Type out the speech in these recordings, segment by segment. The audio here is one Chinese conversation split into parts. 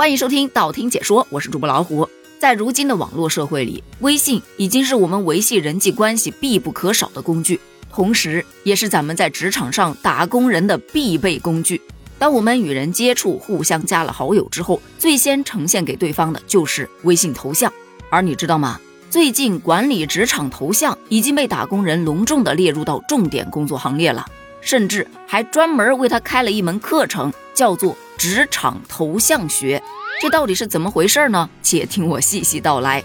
欢迎收听道听解说，我是主播老虎。在如今的网络社会里，微信已经是我们维系人际关系必不可少的工具，同时也是咱们在职场上打工人的必备工具。当我们与人接触，互相加了好友之后，最先呈现给对方的就是微信头像。而你知道吗？最近管理职场头像已经被打工人隆重的列入到重点工作行列了，甚至还专门为他开了一门课程，叫做。职场头像学，这到底是怎么回事呢？且听我细细道来。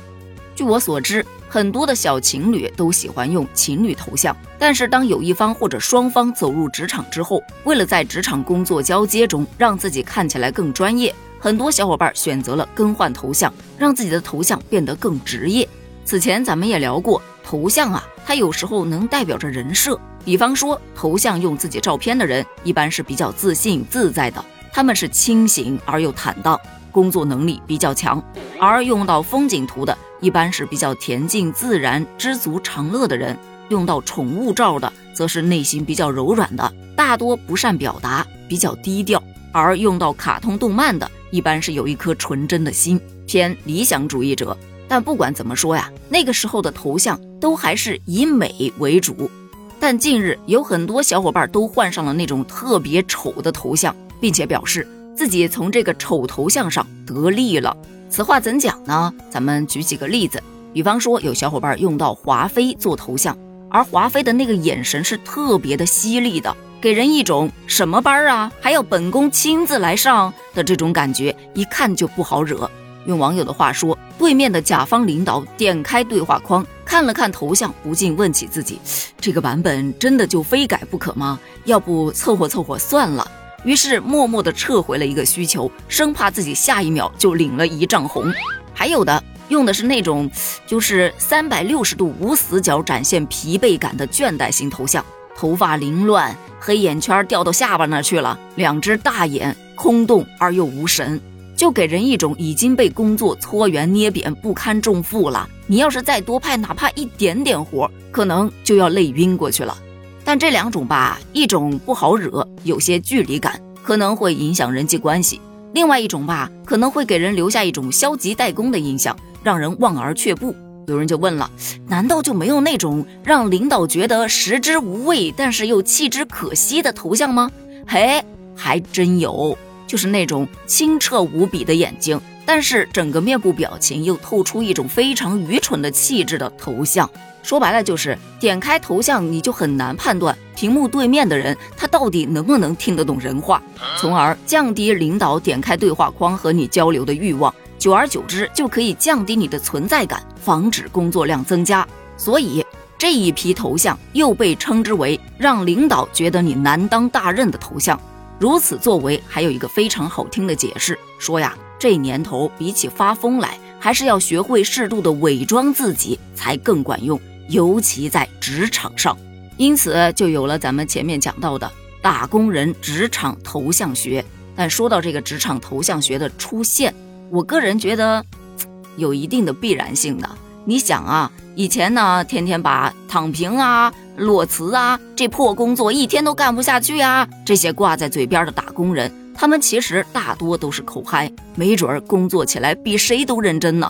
据我所知，很多的小情侣都喜欢用情侣头像，但是当有一方或者双方走入职场之后，为了在职场工作交接中让自己看起来更专业，很多小伙伴选择了更换头像，让自己的头像变得更职业。此前咱们也聊过，头像啊，它有时候能代表着人设。比方说，头像用自己照片的人，一般是比较自信自在的。他们是清醒而又坦荡，工作能力比较强；而用到风景图的，一般是比较恬静自然、知足常乐的人；用到宠物照的，则是内心比较柔软的，大多不善表达，比较低调；而用到卡通动漫的，一般是有一颗纯真的心，偏理想主义者。但不管怎么说呀，那个时候的头像都还是以美为主。但近日有很多小伙伴都换上了那种特别丑的头像。并且表示自己从这个丑头像上得利了。此话怎讲呢？咱们举几个例子。比方说，有小伙伴用到华妃做头像，而华妃的那个眼神是特别的犀利的，给人一种什么班啊，还要本宫亲自来上的这种感觉，一看就不好惹。用网友的话说，对面的甲方领导点开对话框，看了看头像，不禁问起自己：这个版本真的就非改不可吗？要不凑合凑合算了。于是默默地撤回了一个需求，生怕自己下一秒就领了一丈红。还有的用的是那种，就是三百六十度无死角展现疲惫感的倦怠型头像，头发凌乱，黑眼圈掉到下巴那去了，两只大眼空洞而又无神，就给人一种已经被工作搓圆捏扁，不堪重负了。你要是再多派哪怕一点点活，可能就要累晕过去了。但这两种吧，一种不好惹，有些距离感，可能会影响人际关系；另外一种吧，可能会给人留下一种消极怠工的印象，让人望而却步。有人就问了，难道就没有那种让领导觉得食之无味，但是又弃之可惜的头像吗？嘿，还真有，就是那种清澈无比的眼睛，但是整个面部表情又透出一种非常愚蠢的气质的头像。说白了就是点开头像，你就很难判断屏幕对面的人他到底能不能听得懂人话，从而降低领导点开对话框和你交流的欲望。久而久之，就可以降低你的存在感，防止工作量增加。所以这一批头像又被称之为让领导觉得你难当大任的头像。如此作为，还有一个非常好听的解释，说呀，这年头比起发疯来，还是要学会适度的伪装自己才更管用。尤其在职场上，因此就有了咱们前面讲到的打工人职场头像学。但说到这个职场头像学的出现，我个人觉得有一定的必然性的。你想啊，以前呢，天天把躺平啊、裸辞啊、这破工作一天都干不下去啊，这些挂在嘴边的打工人，他们其实大多都是口嗨，没准儿工作起来比谁都认真呢。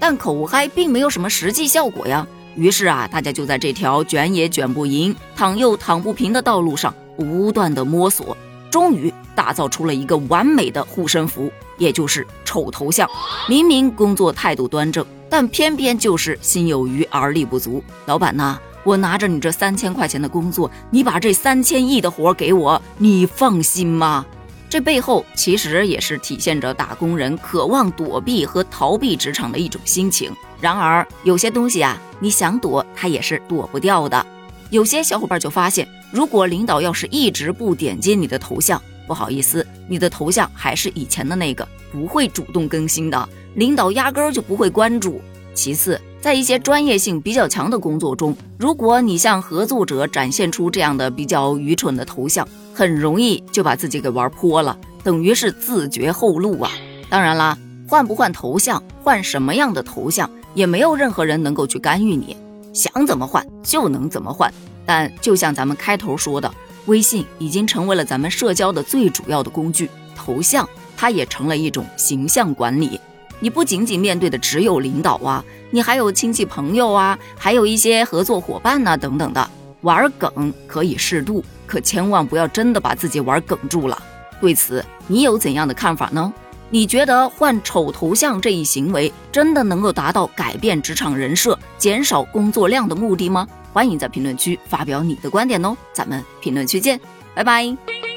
但口嗨并没有什么实际效果呀。于是啊，大家就在这条卷也卷不赢、躺又躺不平的道路上不断的摸索，终于打造出了一个完美的护身符，也就是丑头像。明明工作态度端正，但偏偏就是心有余而力不足。老板呐，我拿着你这三千块钱的工作，你把这三千亿的活给我，你放心吗？这背后其实也是体现着打工人渴望躲避和逃避职场的一种心情。然而，有些东西啊，你想躲，它也是躲不掉的。有些小伙伴就发现，如果领导要是一直不点击你的头像，不好意思，你的头像还是以前的那个，不会主动更新的，领导压根儿就不会关注。其次，在一些专业性比较强的工作中，如果你向合作者展现出这样的比较愚蠢的头像，很容易就把自己给玩泼了，等于是自绝后路啊。当然啦，换不换头像，换什么样的头像，也没有任何人能够去干预你，想怎么换就能怎么换。但就像咱们开头说的，微信已经成为了咱们社交的最主要的工具，头像它也成了一种形象管理。你不仅仅面对的只有领导啊，你还有亲戚朋友啊，还有一些合作伙伴呐等等的。玩梗可以适度，可千万不要真的把自己玩梗住了。对此，你有怎样的看法呢？你觉得换丑头像这一行为真的能够达到改变职场人设、减少工作量的目的吗？欢迎在评论区发表你的观点哦，咱们评论区见，拜拜。